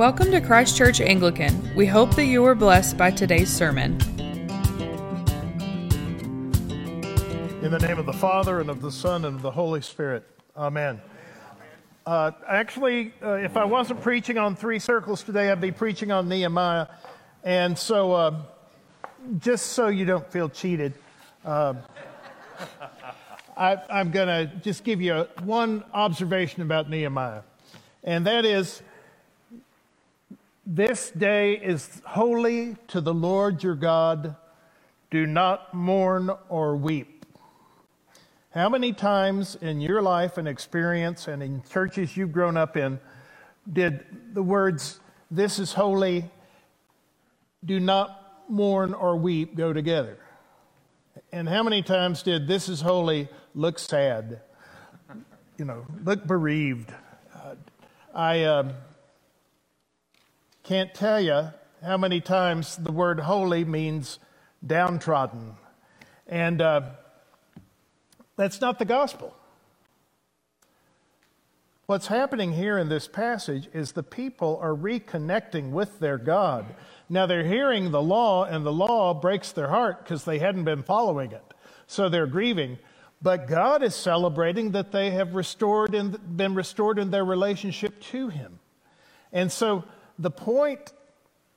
Welcome to Christ Church Anglican. We hope that you were blessed by today's sermon. In the name of the Father, and of the Son, and of the Holy Spirit. Amen. Uh, actually, uh, if I wasn't preaching on three circles today, I'd be preaching on Nehemiah. And so, uh, just so you don't feel cheated, uh, I, am going to just give you one observation about Nehemiah. And that is this day is holy to the Lord your God. Do not mourn or weep. How many times in your life and experience and in churches you've grown up in did the words, This is holy, do not mourn or weep go together? And how many times did This is holy look sad? You know, look bereaved. Uh, I. Uh, can't tell you how many times the word holy means downtrodden. And uh, that's not the gospel. What's happening here in this passage is the people are reconnecting with their God. Now they're hearing the law, and the law breaks their heart because they hadn't been following it. So they're grieving. But God is celebrating that they have restored and been restored in their relationship to Him. And so the point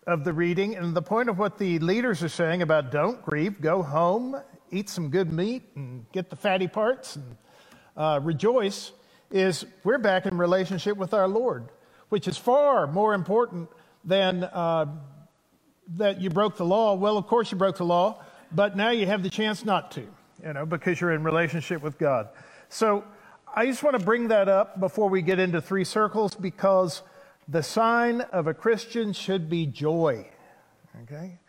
of the reading and the point of what the leaders are saying about don't grieve, go home, eat some good meat, and get the fatty parts, and uh, rejoice, is we're back in relationship with our Lord, which is far more important than uh, that you broke the law. Well, of course you broke the law, but now you have the chance not to, you know, because you're in relationship with God. So I just want to bring that up before we get into three circles because the sign of a Christian should be joy. Okay?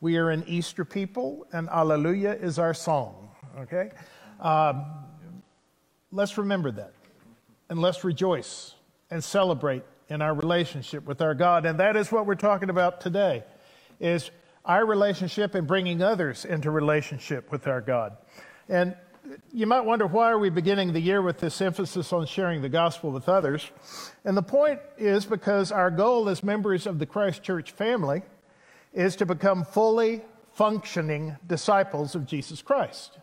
We are an Easter people, and Alleluia is our song. Okay? Um, let's remember that. And let's rejoice and celebrate in our relationship with our God. And that is what we're talking about today, is our relationship and bringing others into relationship with our God. And you might wonder why are we beginning the year with this emphasis on sharing the gospel with others? And the point is because our goal as members of the Christ Church family is to become fully functioning disciples of Jesus Christ.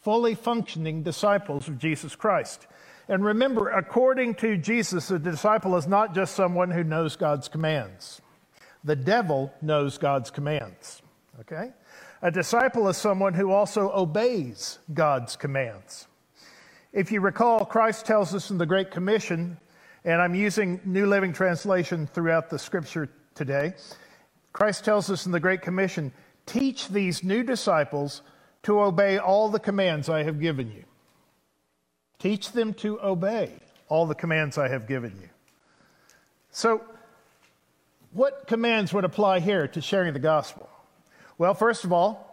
Fully functioning disciples of Jesus Christ. And remember, according to Jesus, a disciple is not just someone who knows God's commands. The devil knows God's commands. Okay? A disciple is someone who also obeys God's commands. If you recall, Christ tells us in the Great Commission, and I'm using New Living Translation throughout the scripture today. Christ tells us in the Great Commission, teach these new disciples to obey all the commands I have given you. Teach them to obey all the commands I have given you. So, what commands would apply here to sharing the gospel? Well, first of all,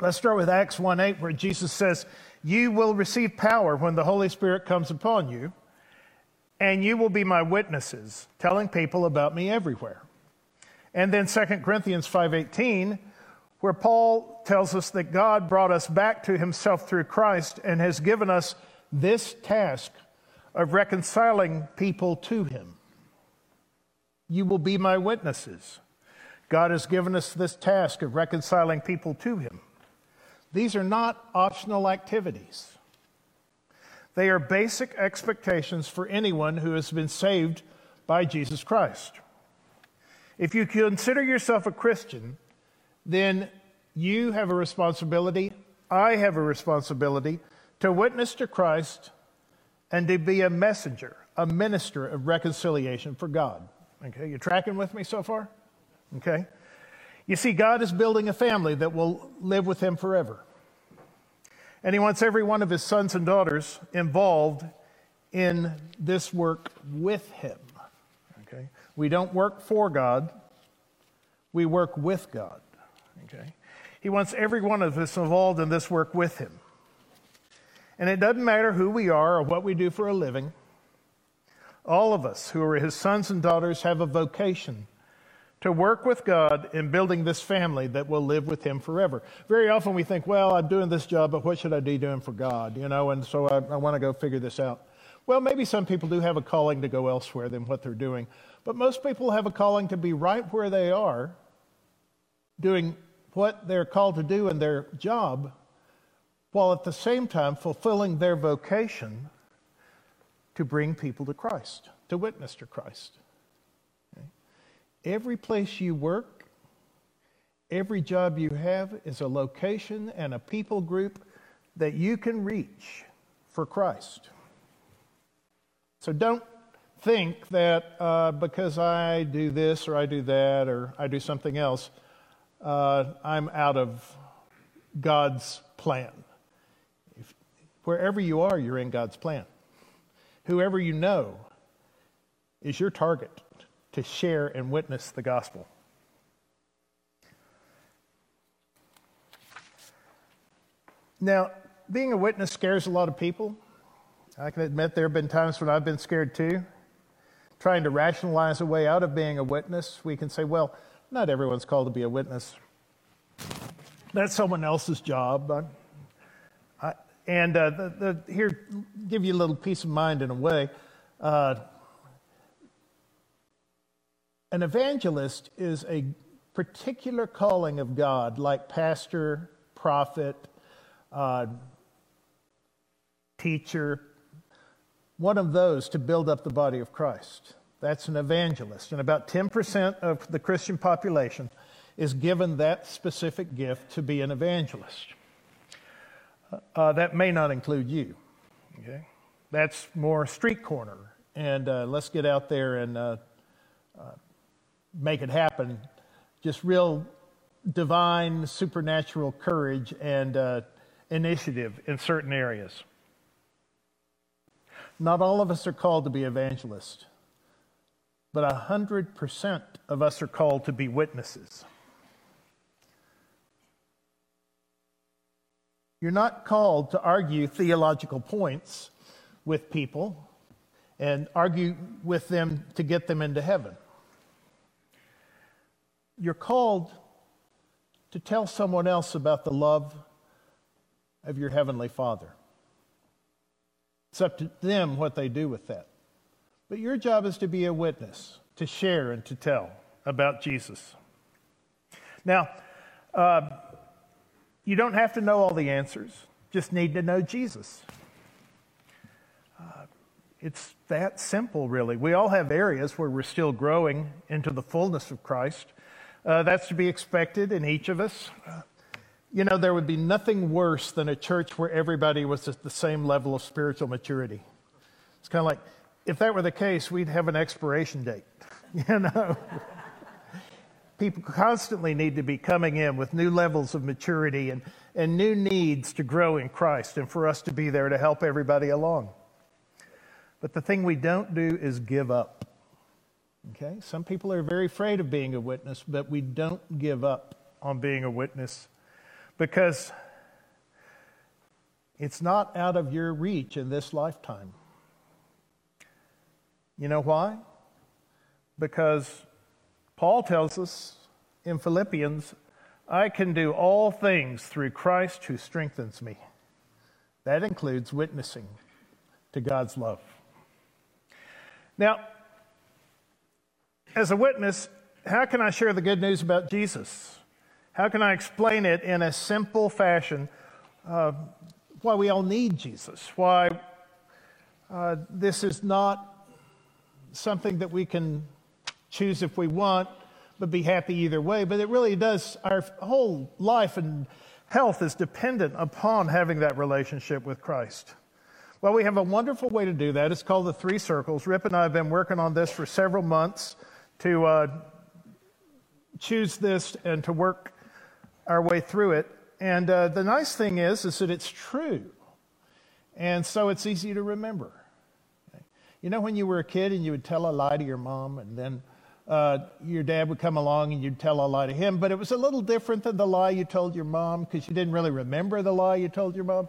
let's start with Acts 1 8, where Jesus says, You will receive power when the Holy Spirit comes upon you, and you will be my witnesses, telling people about me everywhere. And then 2 Corinthians 5:18, where Paul tells us that God brought us back to himself through Christ and has given us this task of reconciling people to him. You will be my witnesses. God has given us this task of reconciling people to Him. These are not optional activities. They are basic expectations for anyone who has been saved by Jesus Christ. If you consider yourself a Christian, then you have a responsibility, I have a responsibility to witness to Christ and to be a messenger, a minister of reconciliation for God. Okay, you tracking with me so far? Okay? You see, God is building a family that will live with Him forever. And He wants every one of His sons and daughters involved in this work with Him. Okay? We don't work for God, we work with God. Okay? He wants every one of us involved in this work with Him. And it doesn't matter who we are or what we do for a living. All of us who are His sons and daughters have a vocation to work with God in building this family that will live with Him forever. Very often we think, well, I'm doing this job, but what should I be doing for God? You know, and so I, I want to go figure this out. Well, maybe some people do have a calling to go elsewhere than what they're doing, but most people have a calling to be right where they are, doing what they're called to do in their job, while at the same time fulfilling their vocation to bring people to Christ, to witness to Christ. Every place you work, every job you have is a location and a people group that you can reach for Christ. So don't think that uh, because I do this or I do that or I do something else, uh, I'm out of God's plan. If, wherever you are, you're in God's plan. Whoever you know is your target to share and witness the gospel. Now, being a witness scares a lot of people. I can admit there have been times when I've been scared too. Trying to rationalize a way out of being a witness, we can say, well, not everyone's called to be a witness. That's someone else's job. I, and uh, the, the, here, give you a little peace of mind in a way. Uh, an evangelist is a particular calling of God, like pastor, prophet, uh, teacher, one of those to build up the body of Christ. That's an evangelist. And about 10% of the Christian population is given that specific gift to be an evangelist. Uh, that may not include you. Okay? That's more street corner. And uh, let's get out there and uh, uh make it happen. Just real divine, supernatural courage and uh, initiative in certain areas. Not all of us are called to be evangelists, but 100% of us are called to be witnesses. You're not called to argue theological points with people and argue with them to get them into heaven. You're called to tell someone else about the love of your Heavenly Father. It's up to them what they do with that. But your job is to be a witness, to share and to tell about Jesus. Now, uh, you don't have to know all the answers, just need to know Jesus. Uh, it's that simple, really. We all have areas where we're still growing into the fullness of Christ. Uh, that's to be expected in each of us. You know, there would be nothing worse than a church where everybody was at the same level of spiritual maturity. It's kind of like, if that were the case, we'd have an expiration date. You know? People constantly need to be coming in with new levels of maturity and, and new needs to grow in Christ and for us to be there to help everybody along. But the thing we don't do is give up. Okay? Some people are very afraid of being a witness, but we don't give up on being a witness because it's not out of your reach in this lifetime. You know why? Because Paul tells us in Philippians, I can do all things through Christ who strengthens me. That includes witnessing to God's love. Now, as a witness, how can I share the good news about Jesus? How can I explain it in a simple fashion? Uh, why we all need Jesus, why uh, this is not something that we can choose if we want, but be happy either way. But it really does, our whole life and health is dependent upon having that relationship with Christ. Well, we have a wonderful way to do that. It's called the Three Circles. Rip and I have been working on this for several months to uh, choose this and to work our way through it. And uh, the nice thing is, is that it's true. And so it's easy to remember. You know, when you were a kid and you would tell a lie to your mom, and then uh, your dad would come along and you'd tell a lie to him, but it was a little different than the lie you told your mom because you didn't really remember the lie you told your mom.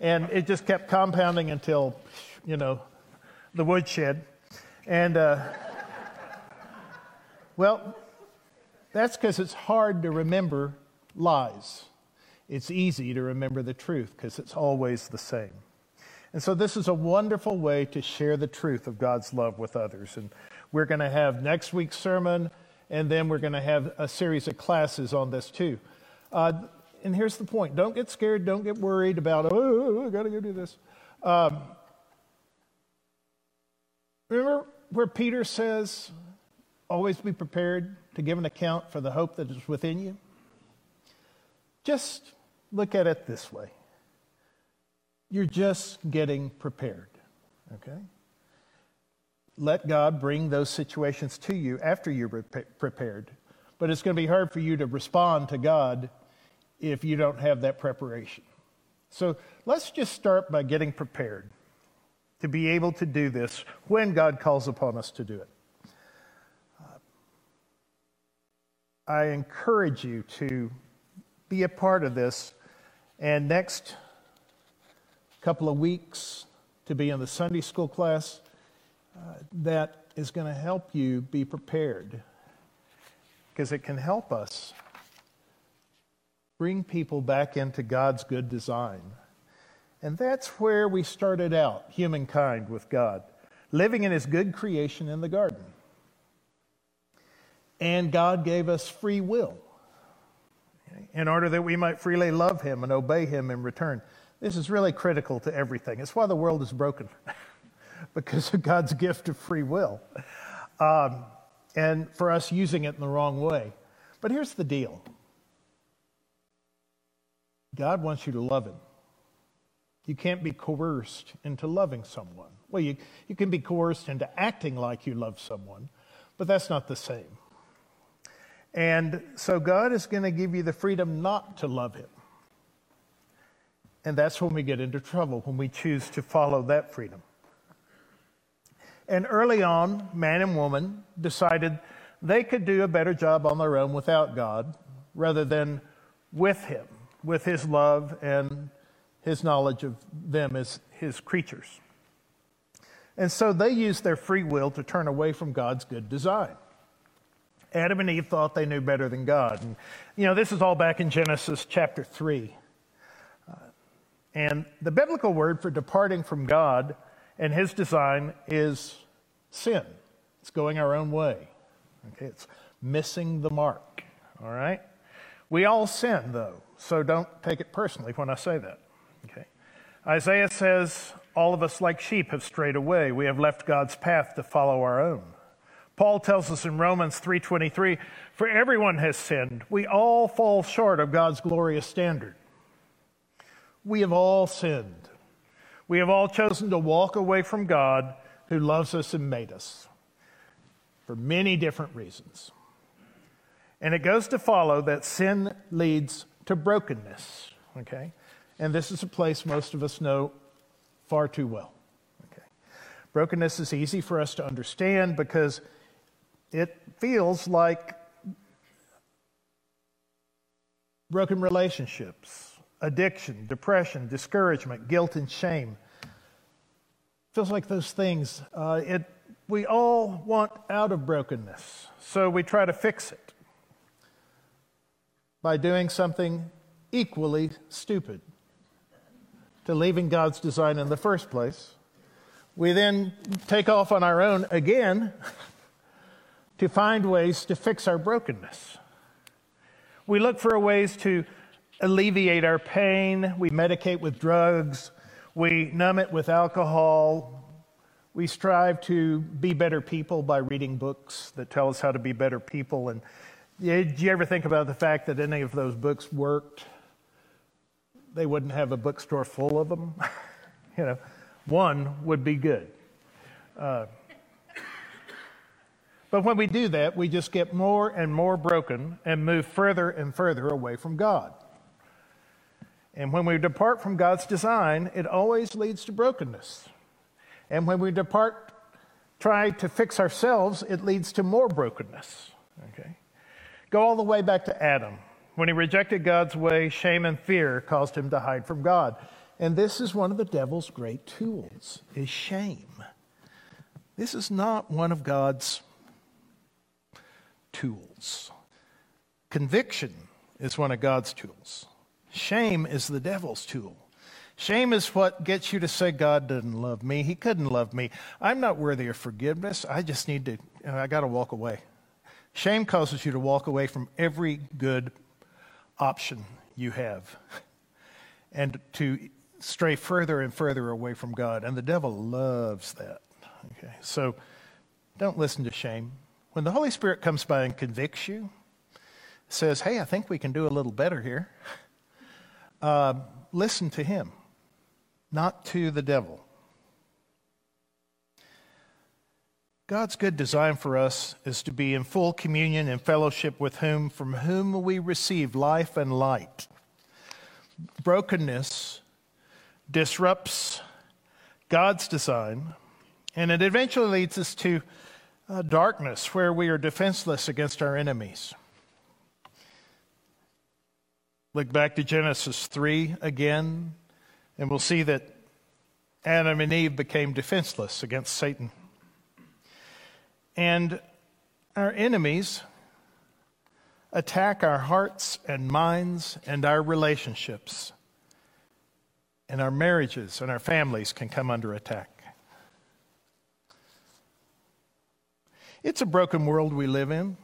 And it just kept compounding until, you know, the woodshed. And, uh, well, that's because it's hard to remember lies. It's easy to remember the truth because it's always the same. And so this is a wonderful way to share the truth of God's love with others. And we're going to have next week's sermon, and then we're going to have a series of classes on this too. Uh, and here's the point don't get scared, don't get worried about, oh, I got to go do this. Um, remember where Peter says, always be prepared to give an account for the hope that is within you? Just look at it this way you're just getting prepared, okay? Let God bring those situations to you after you're prepared. But it's going to be hard for you to respond to God if you don't have that preparation. So let's just start by getting prepared to be able to do this when God calls upon us to do it. I encourage you to be a part of this. And next couple of weeks to be in the Sunday school class, uh, that is going to help you be prepared because it can help us bring people back into God's good design. And that's where we started out, humankind with God, living in His good creation in the garden. And God gave us free will in order that we might freely love him and obey him in return. This is really critical to everything. It's why the world is broken, because of God's gift of free will, um, and for us using it in the wrong way. But here's the deal God wants you to love him. You can't be coerced into loving someone. Well, you, you can be coerced into acting like you love someone, but that's not the same. And so God is going to give you the freedom not to love Him. And that's when we get into trouble, when we choose to follow that freedom. And early on, man and woman decided they could do a better job on their own without God rather than with Him, with His love and His knowledge of them as His creatures. And so they used their free will to turn away from God's good design. Adam and Eve thought they knew better than God. And, you know, this is all back in Genesis chapter 3. Uh, and the biblical word for departing from God and his design is sin. It's going our own way. Okay, it's missing the mark. All right? We all sin, though, so don't take it personally when I say that. Okay? Isaiah says, All of us, like sheep, have strayed away. We have left God's path to follow our own. Paul tells us in Romans 3:23, "For everyone has sinned. We all fall short of God's glorious standard. We have all sinned. We have all chosen to walk away from God who loves us and made us for many different reasons. And it goes to follow that sin leads to brokenness, okay? And this is a place most of us know far too well. Okay? Brokenness is easy for us to understand because it feels like broken relationships, addiction, depression, discouragement, guilt, and shame. Feels like those things. Uh, it, we all want out of brokenness, so we try to fix it by doing something equally stupid to leaving God's design in the first place. We then take off on our own again to find ways to fix our brokenness. We look for ways to alleviate our pain. We medicate with drugs. We numb it with alcohol. We strive to be better people by reading books that tell us how to be better people. And did you ever think about the fact that any of those books worked? They wouldn't have a bookstore full of them. you know, one would be good. Uh, but when we do that, we just get more and more broken and move further and further away from God. And when we depart from God's design, it always leads to brokenness. And when we depart, try to fix ourselves, it leads to more brokenness. Okay? Go all the way back to Adam. When he rejected God's way, shame and fear caused him to hide from God. And this is one of the devil's great tools, is shame. This is not one of God's tools. Conviction is one of God's tools. Shame is the devil's tool. Shame is what gets you to say, God doesn't love me. He couldn't love me. I'm not worthy of forgiveness. I just need to, I got to walk away. Shame causes you to walk away from every good option you have and to stray further and further away from God. And the devil loves that. Okay, so don't listen to shame. When the Holy Spirit comes by and convicts you, says, Hey, I think we can do a little better here, uh, listen to him, not to the devil. God's good design for us is to be in full communion and fellowship with whom from whom we receive life and light. Brokenness disrupts God's design, and it eventually leads us to uh, darkness where we are defenseless against our enemies. Look back to Genesis 3 again, and we'll see that Adam and Eve became defenseless against Satan. And our enemies attack our hearts and minds and our relationships. And our marriages and our families can come under attack. It's a broken world we live in.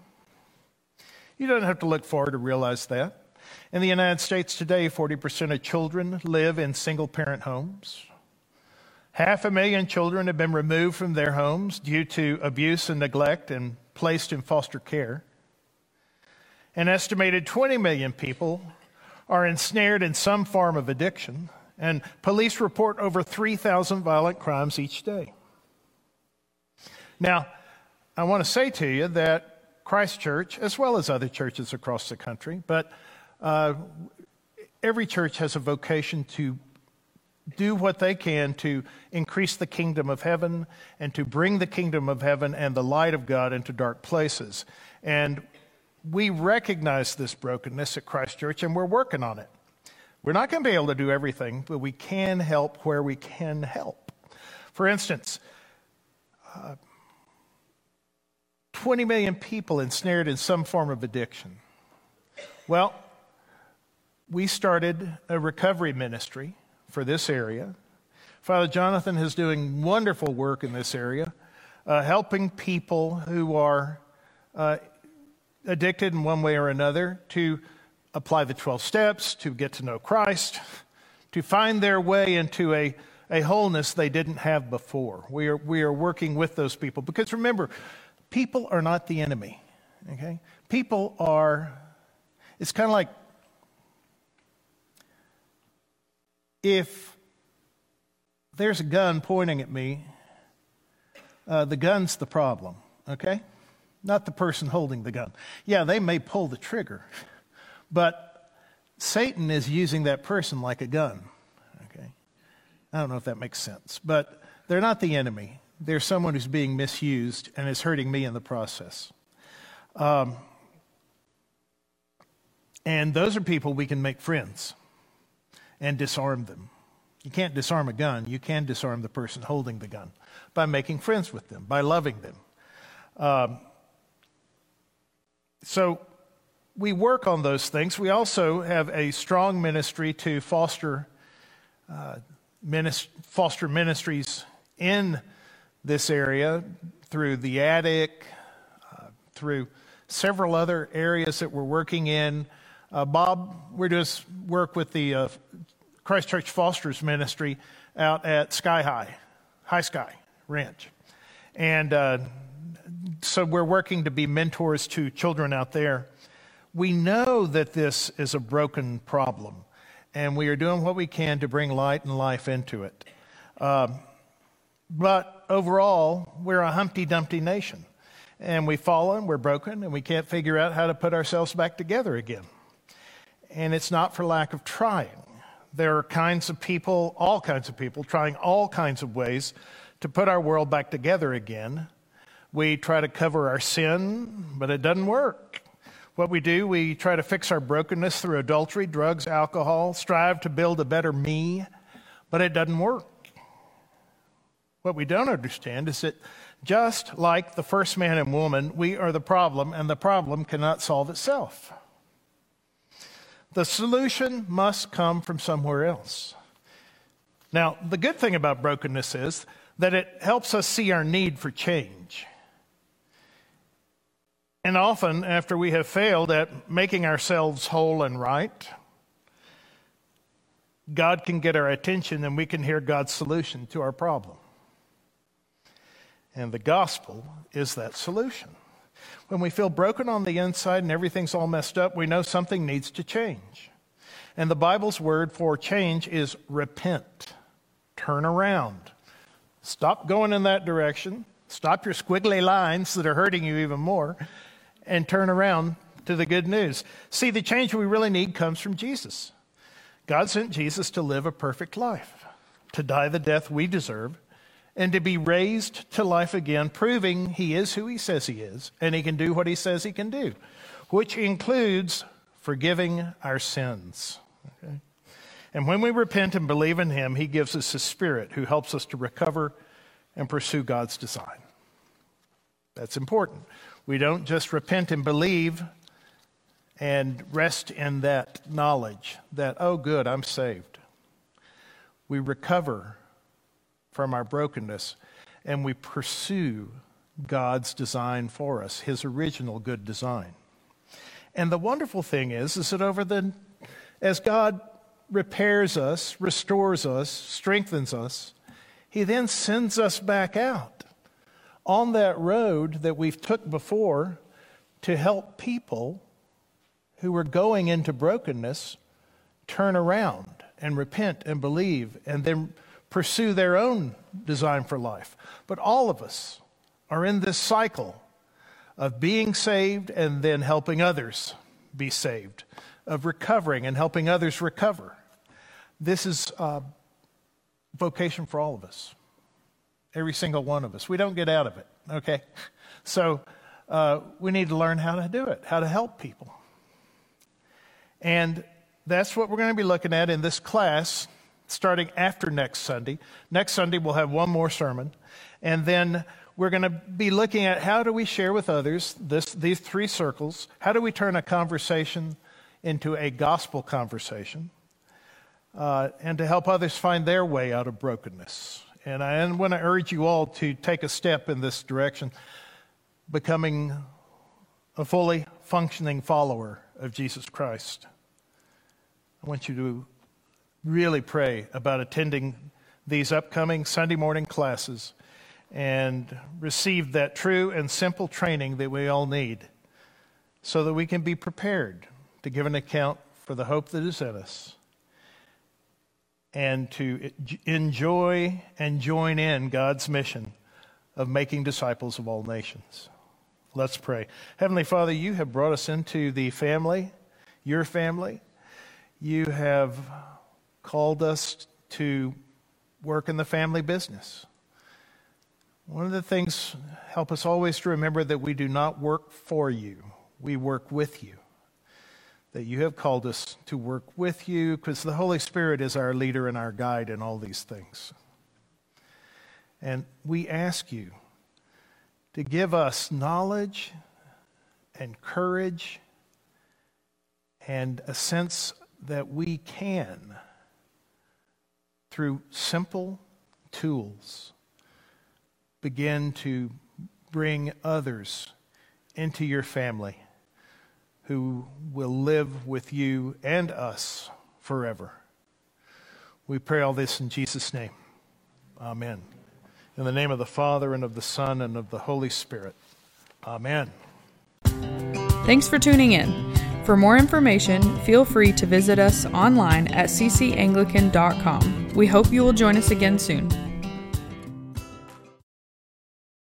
You don't have to look far to realize that. In the United States today, 40% of children live in single parent homes. Half a million children have been removed from their homes due to abuse and neglect and placed in foster care. An estimated 20 million people are ensnared in some form of addiction, and police report over 3,000 violent crimes each day. Now, I want to say to you that Christ Church, as well as other churches across the country, but uh, every church has a vocation to do what they can to increase the kingdom of heaven and to bring the kingdom of heaven and the light of God into dark places. And we recognize this brokenness at Christ Church and we're working on it. We're not going to be able to do everything, but we can help where we can help. For instance, uh, 20 million people ensnared in some form of addiction. Well, we started a recovery ministry for this area. Father Jonathan is doing wonderful work in this area, uh, helping people who are uh, addicted in one way or another to apply the 12 steps, to get to know Christ, to find their way into a, a wholeness they didn't have before. We are, we are working with those people because remember, people are not the enemy. Okay? People are, it's kind of like if there's a gun pointing at me, uh, the gun's the problem, okay? Not the person holding the gun. Yeah, they may pull the trigger, but Satan is using that person like a gun, okay? I don't know if that makes sense, but they're not the enemy. They're someone who's being misused and is hurting me in the process. Um, and those are people we can make friends and disarm them. You can't disarm a gun. You can disarm the person holding the gun by making friends with them, by loving them. Um, so we work on those things. We also have a strong ministry to foster uh, minist- foster ministries in this area through the attic, uh, through several other areas that we're working in. Uh, Bob, we're doing work with the uh, Christ Church Foster's ministry out at Sky High, High Sky Ranch. And uh, so we're working to be mentors to children out there. We know that this is a broken problem, and we are doing what we can to bring light and life into it. Um, but overall, we're a Humpty Dumpty nation, and we've fallen, we're broken, and we can't figure out how to put ourselves back together again. And it's not for lack of trying. There are kinds of people, all kinds of people, trying all kinds of ways to put our world back together again. We try to cover our sin, but it doesn't work. What we do, we try to fix our brokenness through adultery, drugs, alcohol, strive to build a better me, but it doesn't work. What we don't understand is that just like the first man and woman, we are the problem, and the problem cannot solve itself. The solution must come from somewhere else. Now, the good thing about brokenness is that it helps us see our need for change. And often, after we have failed at making ourselves whole and right, God can get our attention and we can hear God's solution to our problem. And the gospel is that solution. When we feel broken on the inside and everything's all messed up, we know something needs to change. And the Bible's word for change is repent, turn around. Stop going in that direction. Stop your squiggly lines that are hurting you even more and turn around to the good news. See, the change we really need comes from Jesus. God sent Jesus to live a perfect life, to die the death we deserve, and to be raised to life again, proving he is who he says he is, and he can do what he says he can do, which includes forgiving our sins. Okay? And when we repent and believe in him, he gives us his spirit who helps us to recover and pursue God's design. That's important. We don't just repent and believe and rest in that knowledge that, oh, good, I'm saved. We recover from our brokenness and we pursue God's design for us, His original good design. And the wonderful thing is, is that over the, as God repairs us, restores us, strengthens us, He then sends us back out on that road that we've took before to help people who were going into brokenness turn around and repent and believe and then pursue their own design for life. But all of us are in this cycle of being saved and then helping others be saved, of recovering and helping others recover. This is a vocation for all of us, every single one of us. We don't get out of it, okay? So uh, we need to learn how to do it, how to help people. And that's what we're going to be looking at in this class starting after next Sunday. Next Sunday, we'll have one more sermon. And then we're going to be looking at how do we share with others this, these three circles? How do we turn a conversation into a gospel conversation? Uh, and to help others find their way out of brokenness. And I want to urge you all to take a step in this direction, becoming a fully functioning follower of Jesus Christ. I want you to really pray about attending these upcoming Sunday morning classes and receive that true and simple training that we all need so that we can be prepared to give an account for the hope that is in us and to enjoy and join in God's mission of making disciples of all nations. Let's pray. Heavenly Father, you have brought us into the family, your family. You have called us to work in the family business. One of the things, help us always to remember that we do not work for you, we work with you. That you have called us to work with you because the Holy Spirit is our leader and our guide in all these things. And we ask you to give us knowledge and courage and a sense that we can, through simple tools, begin to bring others into your family who will live with you and us forever. We pray all this in Jesus' name. Amen. In the name of the Father, and of the Son, and of the Holy Spirit. Amen. Thanks for tuning in. For more information, feel free to visit us online at ccanglican.com. We hope you will join us again soon.